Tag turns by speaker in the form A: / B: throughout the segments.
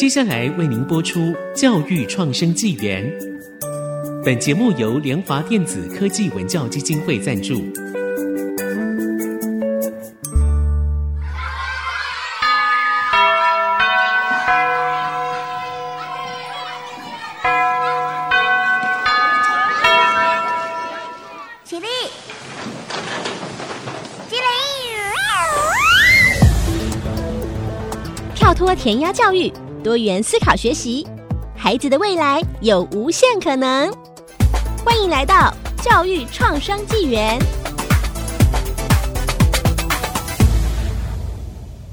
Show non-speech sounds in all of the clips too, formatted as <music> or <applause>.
A: 接下来为您播出《教育创生纪元》。本节目由联华电子科技文教基金会赞助。
B: 起立！起立！
C: 跳脱填鸭教育，多元思考学习，孩子的未来有无限可能。欢迎来到教育创生纪元。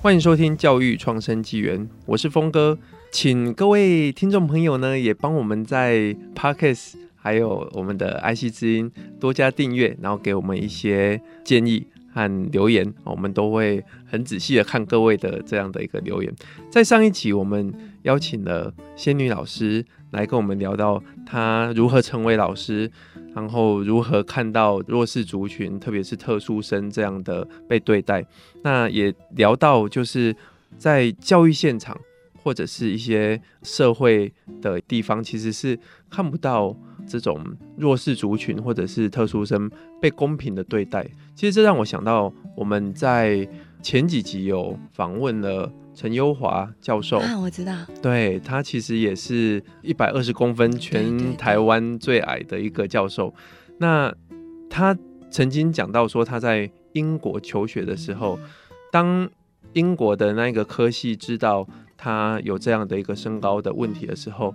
D: 欢迎收听教育创生纪元，我是峰哥，请各位听众朋友呢，也帮我们在 Podcast 还有我们的 IC 之音多加订阅，然后给我们一些建议和留言，我们都会很仔细的看各位的这样的一个留言。在上一期，我们邀请了仙女老师来跟我们聊到她如何成为老师，然后如何看到弱势族群，特别是特殊生这样的被对待。那也聊到就是在教育现场或者是一些社会的地方，其实是看不到这种弱势族群或者是特殊生被公平的对待。其实这让我想到我们在前几集有访问了陈优华教授
E: 啊，我知道，
D: 对，他其实也是一百二十公分，全台湾最矮的一个教授。那他曾经讲到说，他在英国求学的时候，当英国的那个科系知道他有这样的一个身高的问题的时候，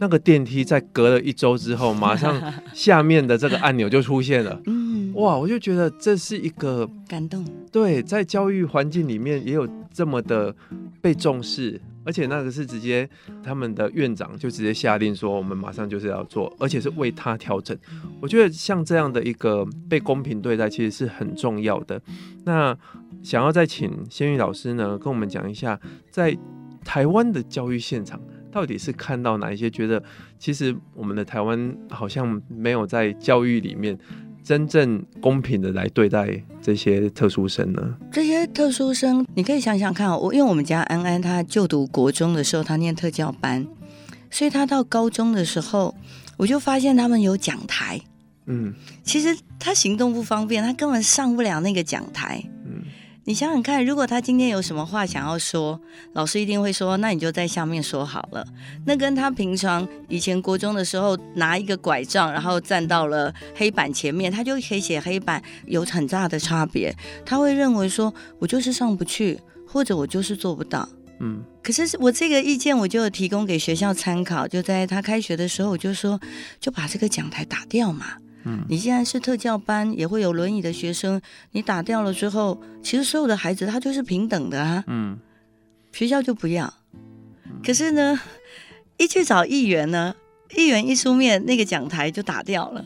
D: 那个电梯在隔了一周之后，马上 <laughs> 下面的这个按钮就出现了。嗯，哇，我就觉得这是一个
E: 感动。
D: 对，在教育环境里面也有这么的被重视，而且那个是直接他们的院长就直接下令说，我们马上就是要做，而且是为他调整。我觉得像这样的一个被公平对待，其实是很重要的。那想要再请仙玉老师呢，跟我们讲一下，在台湾的教育现场。到底是看到哪一些？觉得其实我们的台湾好像没有在教育里面真正公平的来对待这些特殊生呢？
E: 这些特殊生，你可以想想看，我因为我们家安安他就读国中的时候，他念特教班，所以他到高中的时候，我就发现他们有讲台。嗯，其实他行动不方便，他根本上不了那个讲台。你想想看，如果他今天有什么话想要说，老师一定会说，那你就在下面说好了。那跟他平常以前国中的时候拿一个拐杖，然后站到了黑板前面，他就可以写黑板，有很大的差别。他会认为说，我就是上不去，或者我就是做不到。嗯，可是我这个意见我就有提供给学校参考，就在他开学的时候，我就说，就把这个讲台打掉嘛。嗯，你现在是特教班，也会有轮椅的学生。你打掉了之后，其实所有的孩子他就是平等的啊。嗯，学校就不要。可是呢，一去找议员呢，议员一出面，那个讲台就打掉了。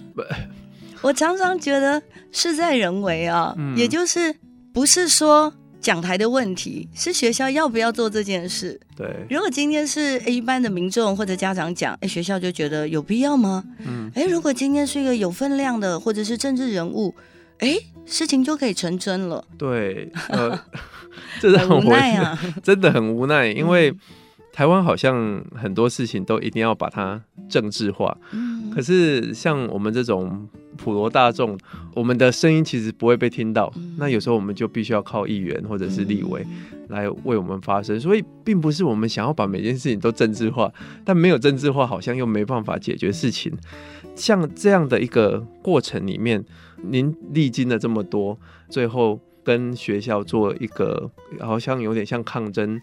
E: 我常常觉得事在人为啊，嗯，也就是不是说。讲台的问题是学校要不要做这件事？
D: 对，
E: 如果今天是一般的民众或者家长讲，哎，学校就觉得有必要吗？嗯，哎，如果今天是一个有分量的或者是政治人物，哎，事情就可以成真了。
D: 对，呃，<laughs> <laughs> 这让我无奈啊，真的很无奈，因为台湾好像很多事情都一定要把它政治化。嗯，可是像我们这种。普罗大众，我们的声音其实不会被听到。嗯、那有时候我们就必须要靠议员或者是立委来为我们发声。所以，并不是我们想要把每件事情都政治化，但没有政治化，好像又没办法解决事情。像这样的一个过程里面，您历经了这么多，最后跟学校做一个，好像有点像抗争。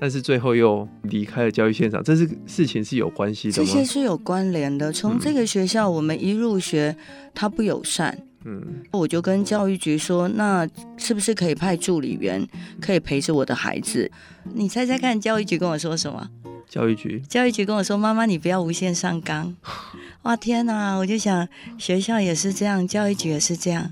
D: 但是最后又离开了教育现场，这是事情是有关系的吗？
E: 这些是有关联的。从这个学校，我们一入学，他不友善，嗯，我就跟教育局说，那是不是可以派助理员，可以陪着我的孩子？你猜猜看，教育局跟我说什么？
D: 教育局，
E: 教育局跟我说，妈妈，你不要无限上纲。<laughs> 哇，天哪！我就想，学校也是这样，教育局也是这样。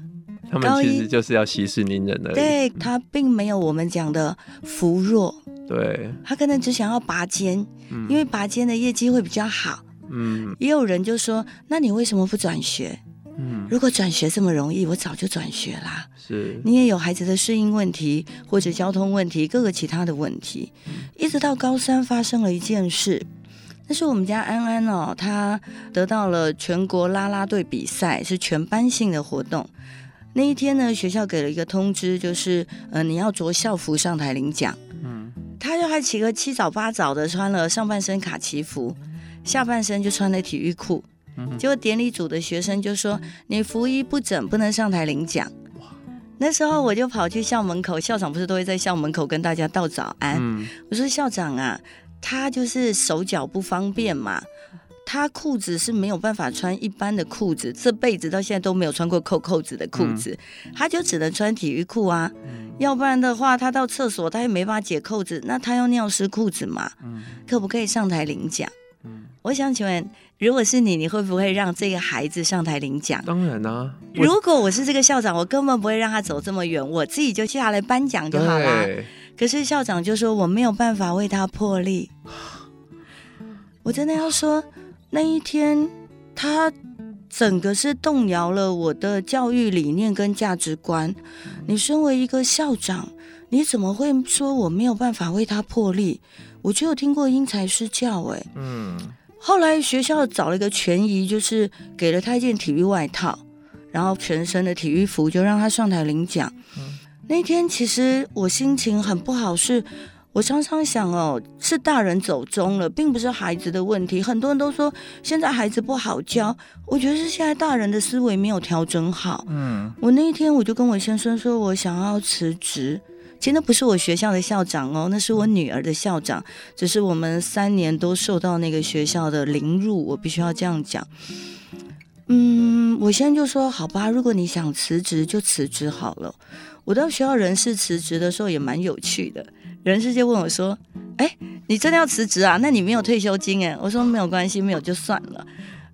D: 他们其实就是要息事宁人而已。
E: 对，他并没有我们讲的扶弱。
D: 对，
E: 他可能只想要拔尖，嗯，因为拔尖的业绩会比较好。嗯，也有人就说：“那你为什么不转学？”嗯，如果转学这么容易，我早就转学啦。
D: 是，
E: 你也有孩子的适应问题，或者交通问题，各个其他的问题。一直到高三发生了一件事，那是我们家安安哦，他得到了全国啦啦队比赛，是全班性的活动。那一天呢，学校给了一个通知，就是呃，你要着校服上台领奖。嗯，他就还起个七早八早的，穿了上半身卡其服，下半身就穿了体育裤。结果典礼组的学生就说：“你服衣不整，不能上台领奖。”那时候我就跑去校门口，校长不是都会在校门口跟大家道早安？嗯、我说：“校长啊，他就是手脚不方便嘛，他裤子是没有办法穿一般的裤子，这辈子到现在都没有穿过扣扣子的裤子，嗯、他就只能穿体育裤啊。嗯、要不然的话，他到厕所他也没办法解扣子，那他要尿湿裤子嘛？嗯、可不可以上台领奖？”我想请问，如果是你，你会不会让这个孩子上台领奖？
D: 当然啊！
E: 如果我是这个校长，我根本不会让他走这么远，我自己就下来颁奖就好了。可是校长就说我没有办法为他破例。<sighs> 我真的要说，那一天他整个是动摇了我的教育理念跟价值观。你身为一个校长，你怎么会说我没有办法为他破例？我就有听过因材施教，哎，嗯，后来学校找了一个权宜，就是给了他一件体育外套，然后全身的体育服，就让他上台领奖。嗯、那天其实我心情很不好，是我常常想哦，是大人走中了，并不是孩子的问题。很多人都说现在孩子不好教，我觉得是现在大人的思维没有调整好。嗯，我那一天我就跟我先生说，我想要辞职。其实那不是我学校的校长哦，那是我女儿的校长。只是我们三年都受到那个学校的凌辱，我必须要这样讲。嗯，我现在就说好吧，如果你想辞职就辞职好了。我到学校人事辞职的时候也蛮有趣的，人事就问我说：“哎，你真的要辞职啊？那你没有退休金哎？”我说：“没有关系，没有就算了。”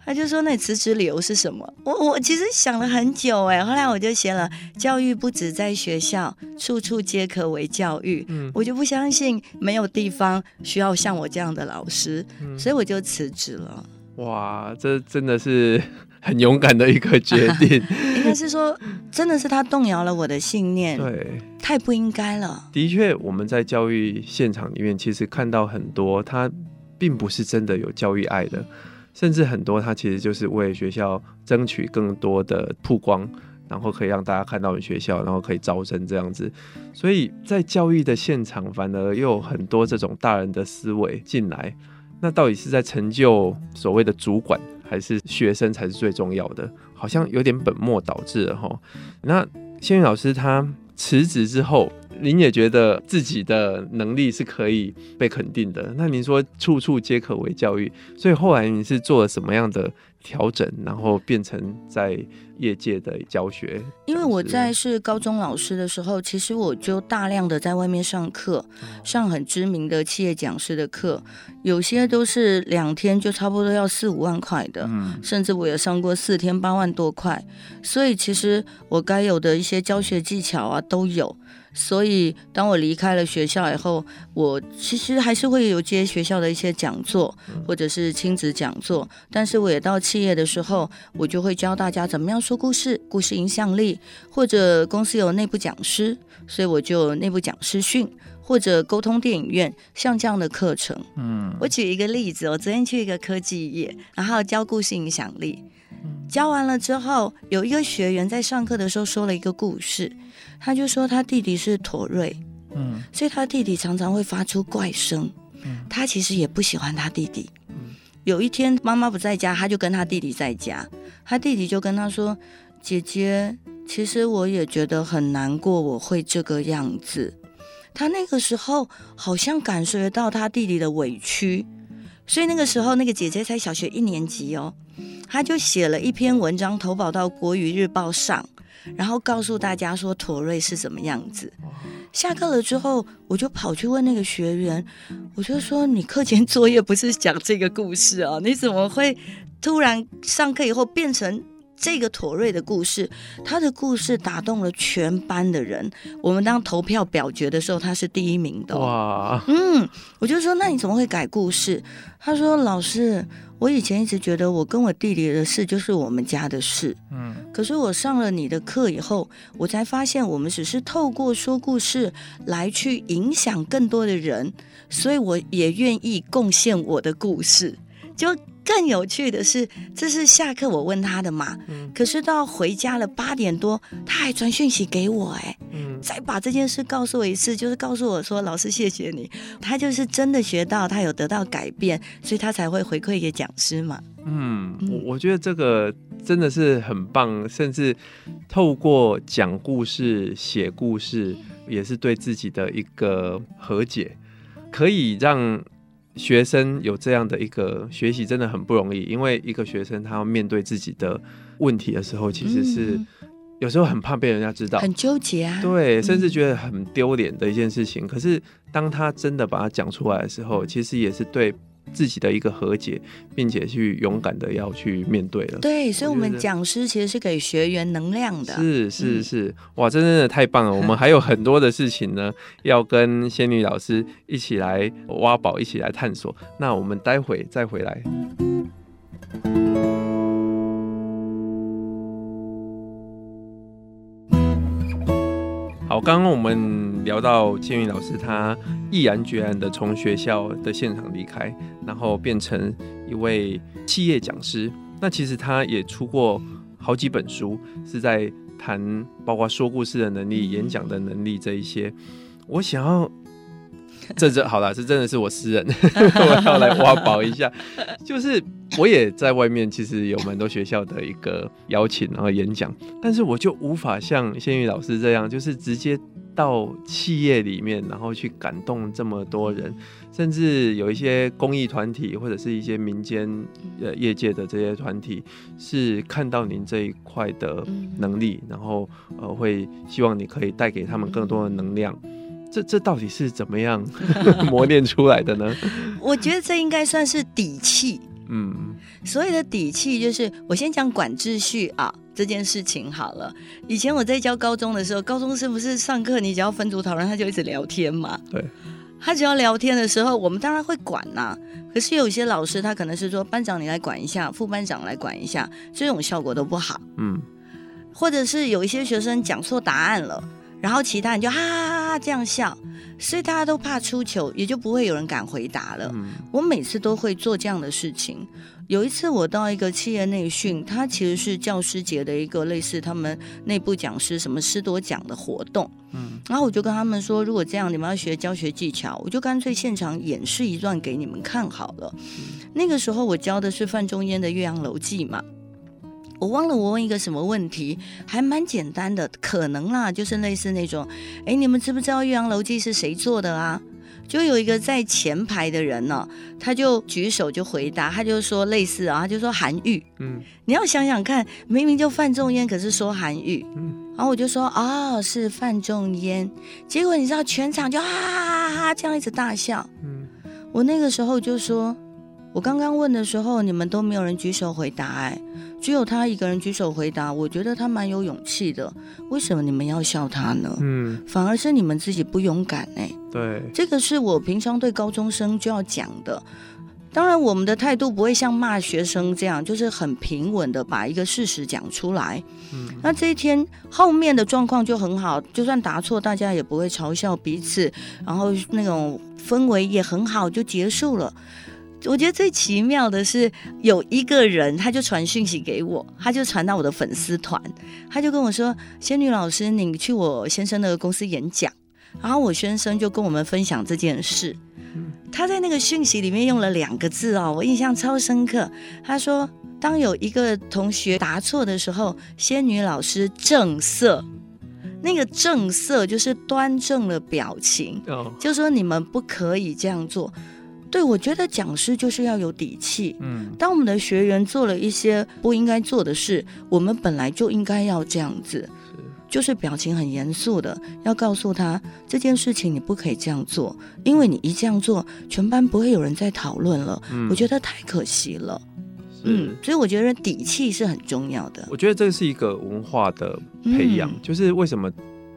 E: 他就说：“那你辞职理由是什么？”我我其实想了很久哎，后来我就写了：“教育不止在学校，处处皆可为教育。”嗯，我就不相信没有地方需要像我这样的老师，嗯，所以我就辞职了。
D: 哇，这真的是很勇敢的一个决定。<laughs>
E: 应该是说，真的是他动摇了我的信念。
D: 对，
E: 太不应该了。
D: 的确，我们在教育现场里面，其实看到很多他并不是真的有教育爱的。甚至很多，他其实就是为学校争取更多的曝光，然后可以让大家看到学校，然后可以招生这样子。所以在教育的现场，反而又有很多这种大人的思维进来。那到底是在成就所谓的主管，还是学生才是最重要的？好像有点本末倒置了哈。那谢云老师他辞职之后。您也觉得自己的能力是可以被肯定的，那您说处处皆可为教育，所以后来你是做了什么样的调整，然后变成在业界的教学？
E: 因为我在是高中老师的时候，其实我就大量的在外面上课，上很知名的企业讲师的课，有些都是两天就差不多要四五万块的，嗯，甚至我也上过四天八万多块，所以其实我该有的一些教学技巧啊都有。所以，当我离开了学校以后，我其实还是会有接学校的一些讲座，或者是亲子讲座。但是，我也到企业的时候，我就会教大家怎么样说故事，故事影响力，或者公司有内部讲师，所以我就内部讲师训，或者沟通电影院，像这样的课程。嗯，我举一个例子，我昨天去一个科技业，然后教故事影响力。教完了之后，有一个学员在上课的时候说了一个故事，他就说他弟弟是妥瑞，嗯，所以他弟弟常常会发出怪声，嗯，他其实也不喜欢他弟弟。嗯，有一天妈妈不在家，他就跟他弟弟在家，他弟弟就跟他说：“姐姐，其实我也觉得很难过，我会这个样子。”他那个时候好像感受得到他弟弟的委屈，所以那个时候那个姐姐才小学一年级哦。他就写了一篇文章投稿到《国语日报》上，然后告诉大家说妥瑞是什么样子。下课了之后，我就跑去问那个学员，我就说：“你课前作业不是讲这个故事啊？你怎么会突然上课以后变成这个妥瑞的故事，他的故事打动了全班的人。我们当投票表决的时候，他是第一名的。哇，嗯，我就说，那你怎么会改故事？他说，老师。我以前一直觉得我跟我弟弟的事就是我们家的事，嗯，可是我上了你的课以后，我才发现我们只是透过说故事来去影响更多的人，所以我也愿意贡献我的故事，就。更有趣的是，这是下课我问他的嘛，嗯，可是到回家了八点多，他还传讯息给我，哎，嗯，再把这件事告诉我一次，就是告诉我说，老师谢谢你，他就是真的学到，他有得到改变，所以他才会回馈给讲师嘛。
D: 嗯，我我觉得这个真的是很棒，甚至透过讲故事、写故事，也是对自己的一个和解，可以让。学生有这样的一个学习真的很不容易，因为一个学生他要面对自己的问题的时候，其实是有时候很怕被人家知道，
E: 很纠结啊，
D: 对，甚至觉得很丢脸的一件事情。可是当他真的把它讲出来的时候，其实也是对。自己的一个和解，并且去勇敢的要去面对了。
E: 对，所以，我们讲师其实是给学员能量的。
D: 是是是，哇，真的太棒了！<laughs> 我们还有很多的事情呢，要跟仙女老师一起来挖宝，一起来探索。那我们待会再回来。好，刚刚我们聊到千云老师，他毅然决然的从学校的现场离开，然后变成一位企业讲师。那其实他也出过好几本书，是在谈包括说故事的能力、演讲的能力这一些。我想要。这这好了，这真的是我私人，我要来挖宝一下。就是我也在外面，其实有蛮多学校的一个邀请，然后演讲，但是我就无法像仙女老师这样，就是直接到企业里面，然后去感动这么多人，甚至有一些公益团体或者是一些民间呃业界的这些团体，是看到您这一块的能力，然后呃会希望你可以带给他们更多的能量。这这到底是怎么样 <laughs> 磨练出来的呢？<laughs>
E: 我觉得这应该算是底气。嗯，所谓的底气就是，我先讲管秩序啊这件事情好了。以前我在教高中的时候，高中生不是上课你只要分组讨论，他就一直聊天嘛？
D: 对。
E: 他只要聊天的时候，我们当然会管呐、啊。可是有些老师他可能是说，班长你来管一下，副班长来管一下，这种效果都不好。嗯。或者是有一些学生讲错答案了。然后其他人就哈哈哈哈这样笑，所以大家都怕出糗，也就不会有人敢回答了。嗯、我每次都会做这样的事情。有一次我到一个企业内训，它其实是教师节的一个类似他们内部讲师什么师多奖的活动。嗯，然后我就跟他们说，如果这样你们要学教学技巧，我就干脆现场演示一段给你们看好了。嗯、那个时候我教的是范仲淹的《岳阳楼记》嘛。我忘了我问一个什么问题，还蛮简单的，可能啦，就是类似那种，哎，你们知不知道《岳阳楼记》是谁做的啊？就有一个在前排的人呢，他就举手就回答，他就说类似啊，他就说韩愈。嗯，你要想想看，明明就范仲淹，可是说韩愈。嗯，然后我就说哦，是范仲淹。结果你知道全场就哈哈哈哈这样一直大笑。嗯，我那个时候就说，我刚刚问的时候，你们都没有人举手回答，哎。只有他一个人举手回答，我觉得他蛮有勇气的。为什么你们要笑他呢？嗯，反而是你们自己不勇敢哎。
D: 对，
E: 这个是我平常对高中生就要讲的。当然，我们的态度不会像骂学生这样，就是很平稳的把一个事实讲出来。嗯，那这一天后面的状况就很好，就算答错，大家也不会嘲笑彼此，然后那种氛围也很好，就结束了。我觉得最奇妙的是，有一个人他就传讯息给我，他就传到我的粉丝团，他就跟我说：“仙女老师，你去我先生的公司演讲。”然后我先生就跟我们分享这件事。他在那个讯息里面用了两个字哦，我印象超深刻。他说：“当有一个同学答错的时候，仙女老师正色，那个正色就是端正了表情，就说你们不可以这样做。”对，我觉得讲师就是要有底气。嗯，当我们的学员做了一些不应该做的事，我们本来就应该要这样子，是就是表情很严肃的，要告诉他这件事情你不可以这样做，因为你一这样做，全班不会有人再讨论了。嗯，我觉得太可惜了。嗯，所以我觉得底气是很重要的。
D: 我觉得这是一个文化的培养，嗯、就是为什么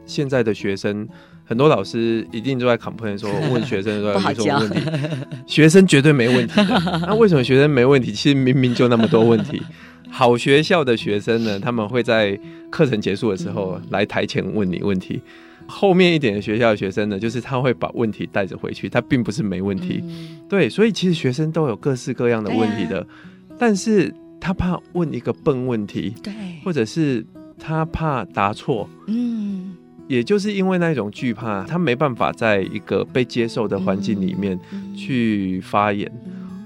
D: 现在的学生很多老师一定都在 complain 说，<laughs> 问学生说有什么问题，<laughs> 学生绝对没问题。<laughs> 那为什么学生没问题？其实明明就那么多问题。好学校的学生呢，他们会在课程结束的时候来台前问你问题。后面一点的学校的学生呢，就是他会把问题带着回去，他并不是没问题。对，所以其实学生都有各式各样的问题的，但是他怕问一个笨问题，对，或者是他怕答错，嗯，也就是因为那一种惧怕，他没办法在一个被接受的环境里面去发言，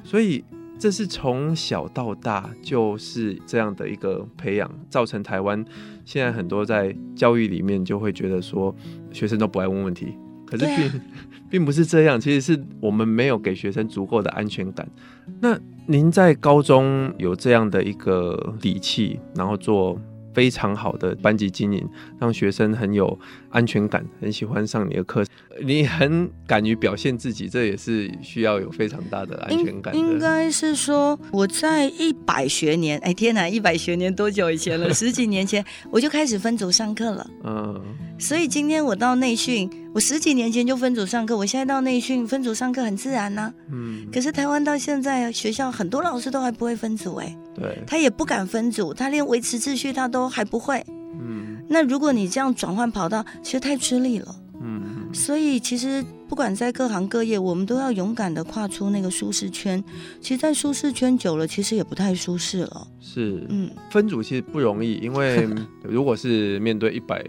D: 所以。这是从小到大就是这样的一个培养，造成台湾现在很多在教育里面就会觉得说学生都不爱问问题，可是并并不是这样，其实是我们没有给学生足够的安全感。那您在高中有这样的一个底气，然后做。非常好的班级经营，让学生很有安全感，很喜欢上你的课。你很敢于表现自己，这也是需要有非常大的安全感的。
E: 应该是说，我在一百学年，<laughs> 哎天哪，一百学年多久以前了？十几年前我就开始分组上课了。<laughs> 嗯，所以今天我到内训。我十几年前就分组上课，我现在到内训分组上课很自然呐、啊。嗯，可是台湾到现在学校很多老师都还不会分组哎，对，他也不敢分组，他连维持秩序他都还不会。嗯，那如果你这样转换跑道，其实太吃力了。嗯，所以其实不管在各行各业，我们都要勇敢的跨出那个舒适圈。其实，在舒适圈久了，其实也不太舒适了。
D: 是，嗯，分组其实不容易，因为 <laughs> 如果是面对一百。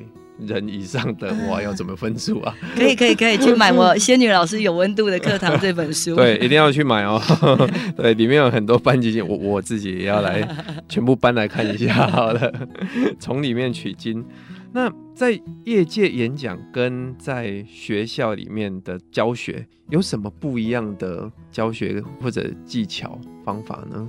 D: 人以上的话要怎么分组啊？<laughs>
E: 可以可以可以去买我 <laughs> 仙女老师有温度的课堂这本书。
D: 对，一定要去买哦。<laughs> 对，里面有很多班级经，我我自己也要来全部搬来看一下好了，从里面取经。那在业界演讲跟在学校里面的教学有什么不一样的教学或者技巧方法呢？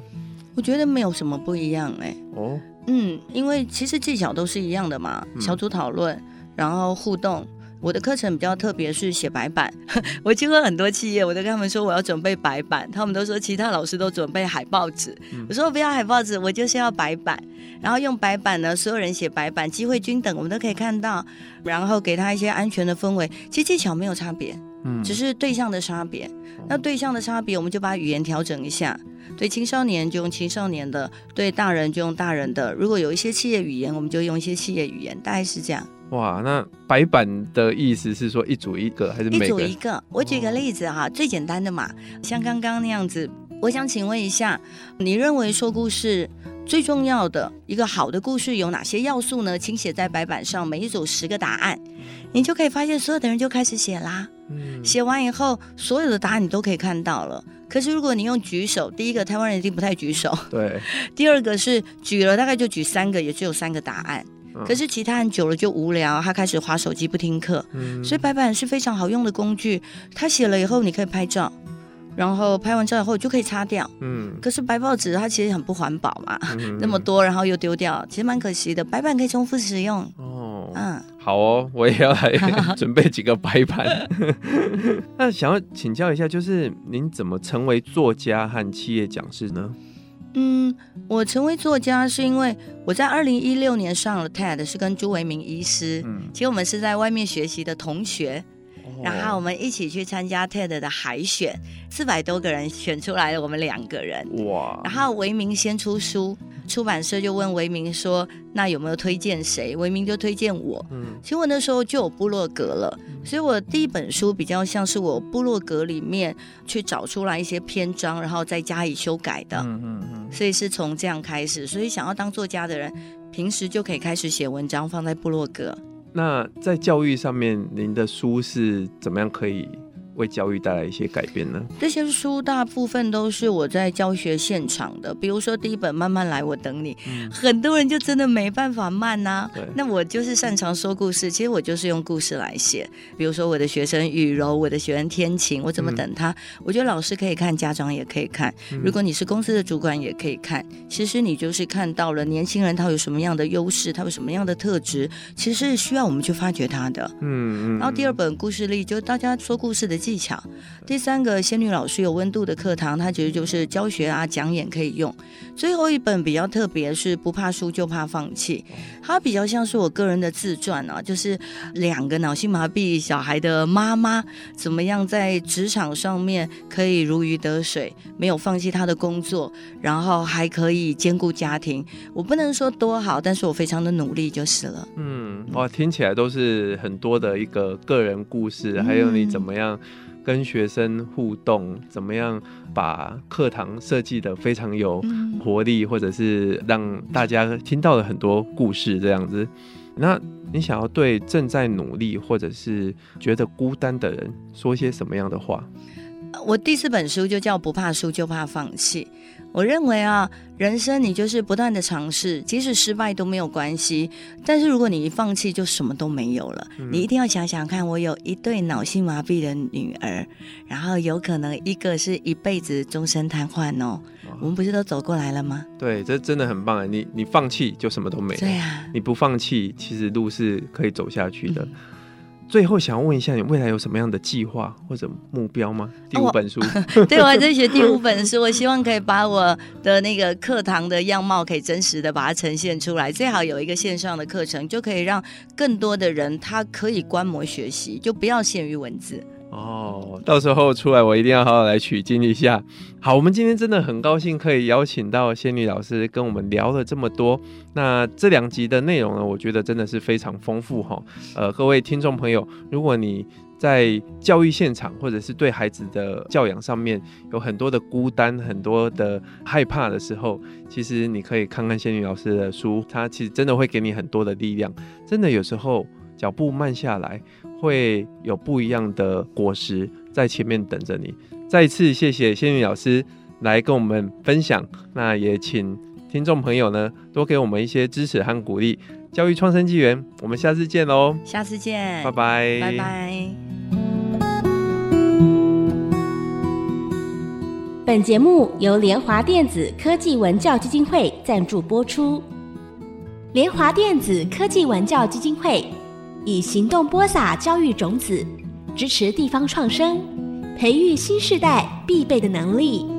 E: 我觉得没有什么不一样哎、欸。哦。嗯，因为其实技巧都是一样的嘛，小组讨论，然后互动。我的课程比较特别，是写白板。<laughs> 我经过很多企业，我都跟他们说我要准备白板，他们都说其他老师都准备海报纸。我说我不要海报纸，我就是要白板。然后用白板呢，所有人写白板，机会均等，我们都可以看到。然后给他一些安全的氛围。其实技巧没有差别，嗯，只是对象的差别。那对象的差别，我们就把语言调整一下。对青少年就用青少年的，对大人就用大人的。如果有一些企业语言，我们就用一些企业语言，大概是这样。
D: 哇，那白板的意思是说一组一个还是每个？
E: 一组一个。我举个例子哈，最简单的嘛，像刚刚那样子。我想请问一下，你认为说故事最重要的一个好的故事有哪些要素呢？请写在白板上，每一组十个答案，你就可以发现所有的人就开始写啦。嗯，写完以后，所有的答案你都可以看到了。可是如果你用举手，第一个台湾人一定不太举手。对。第二个是举了大概就举三个，也只有三个答案。嗯。可是其他人久了就无聊，他开始划手机不听课。嗯。所以白板是非常好用的工具。他写了以后，你可以拍照，然后拍完照以后就可以擦掉。嗯。可是白报纸它其实很不环保嘛，嗯。那么多然后又丢掉，其实蛮可惜的。白板可以重复使用。哦。嗯。好
D: 哦，我也要来准备几个白板。<laughs> 那想要请教一下，就是您怎么成为作家和企业讲师呢？
E: 嗯，我成为作家是因为我在二零一六年上了 TED，是跟朱维明医师。嗯，其实我们是在外面学习的同学。然后我们一起去参加 TED 的海选，四百多个人选出来了我们两个人。哇！然后维明先出书，出版社就问维明说：“那有没有推荐谁？”维明就推荐我。嗯，其实我那时候就有部落格了，所以我第一本书比较像是我部落格里面去找出来一些篇章，然后再加以修改的。嗯嗯嗯。所以是从这样开始，所以想要当作家的人，平时就可以开始写文章放在部落格。
D: 那在教育上面，您的书是怎么样可以为教育带来一些改变呢？
E: 这些书大部分都是我在教学现场的，比如说第一本《慢慢来，我等你》，嗯，很多人就真的没办法慢呐、啊。那我就是擅长说故事，其实我就是用故事来写。比如说我的学生雨柔，我的学生天晴，我怎么等他？嗯、我觉得老师可以看，家长也可以看。如果你是公司的主管，也可以看。其实你就是看到了年轻人他有什么样的优势，他有什么样的特质，其实是需要我们去发掘他的。嗯嗯。然后第二本故事力，就大家说故事的技技巧。第三个，仙女老师有温度的课堂，它其实就是教学啊、讲演可以用。最后一本比较特别，是不怕输就怕放弃，它比较像是我个人的自传啊，就是两个脑性麻痹小孩的妈妈怎么样在职场上面可以如鱼得水，没有放弃她的工作，然后还可以兼顾家庭。我不能说多好，但是我非常的努力就是了。
D: 嗯，哇，听起来都是很多的一个个人故事，还有你怎么样。跟学生互动，怎么样把课堂设计得非常有活力，或者是让大家听到了很多故事这样子。那你想要对正在努力或者是觉得孤单的人说些什么样的话？
E: 我第四本书就叫《不怕输就怕放弃》。我认为啊，人生你就是不断的尝试，即使失败都没有关系。但是如果你一放弃，就什么都没有了。嗯。你一定要想想看，我有一对脑性麻痹的女儿，然后有可能一个是一辈子终身瘫痪哦。我们不是都走过来了吗？
D: 对，这真的很棒啊！你你放弃就什么都没了。
E: 对啊，
D: 你不放弃，其实路是可以走下去的。嗯最后想要问一下，你未来有什么样的计划或者目标吗？第五本书，
E: 哦、<laughs> 对，我还在写第五本书，我希望可以把我的那个课堂的样貌可以真实的把它呈现出来，最好有一个线上的课程，就可以让更多的人他可以观摩学习，就不要限于文字。
D: 哦，到时候出来我一定要好好来取经一下。好，我们今天真的很高兴可以邀请到仙女老师跟我们聊了这么多。那这两集的内容呢，我觉得真的是非常丰富哈。呃，各位听众朋友，如果你在教育现场或者是对孩子的教养上面有很多的孤单、很多的害怕的时候，其实你可以看看仙女老师的书，她其实真的会给你很多的力量。真的有时候脚步慢下来。会有不一样的果实在前面等着你。再一次谢谢仙女老师来跟我们分享，那也请听众朋友呢多给我们一些支持和鼓励。教育创生纪元，我们下次见喽！
E: 下次见，
D: 拜拜，
E: 拜拜。
C: 本节目由联华电子科技文教基金会赞助播出。联华电子科技文教基金会。以行动播撒教育种子，支持地方创生，培育新时代必备的能力。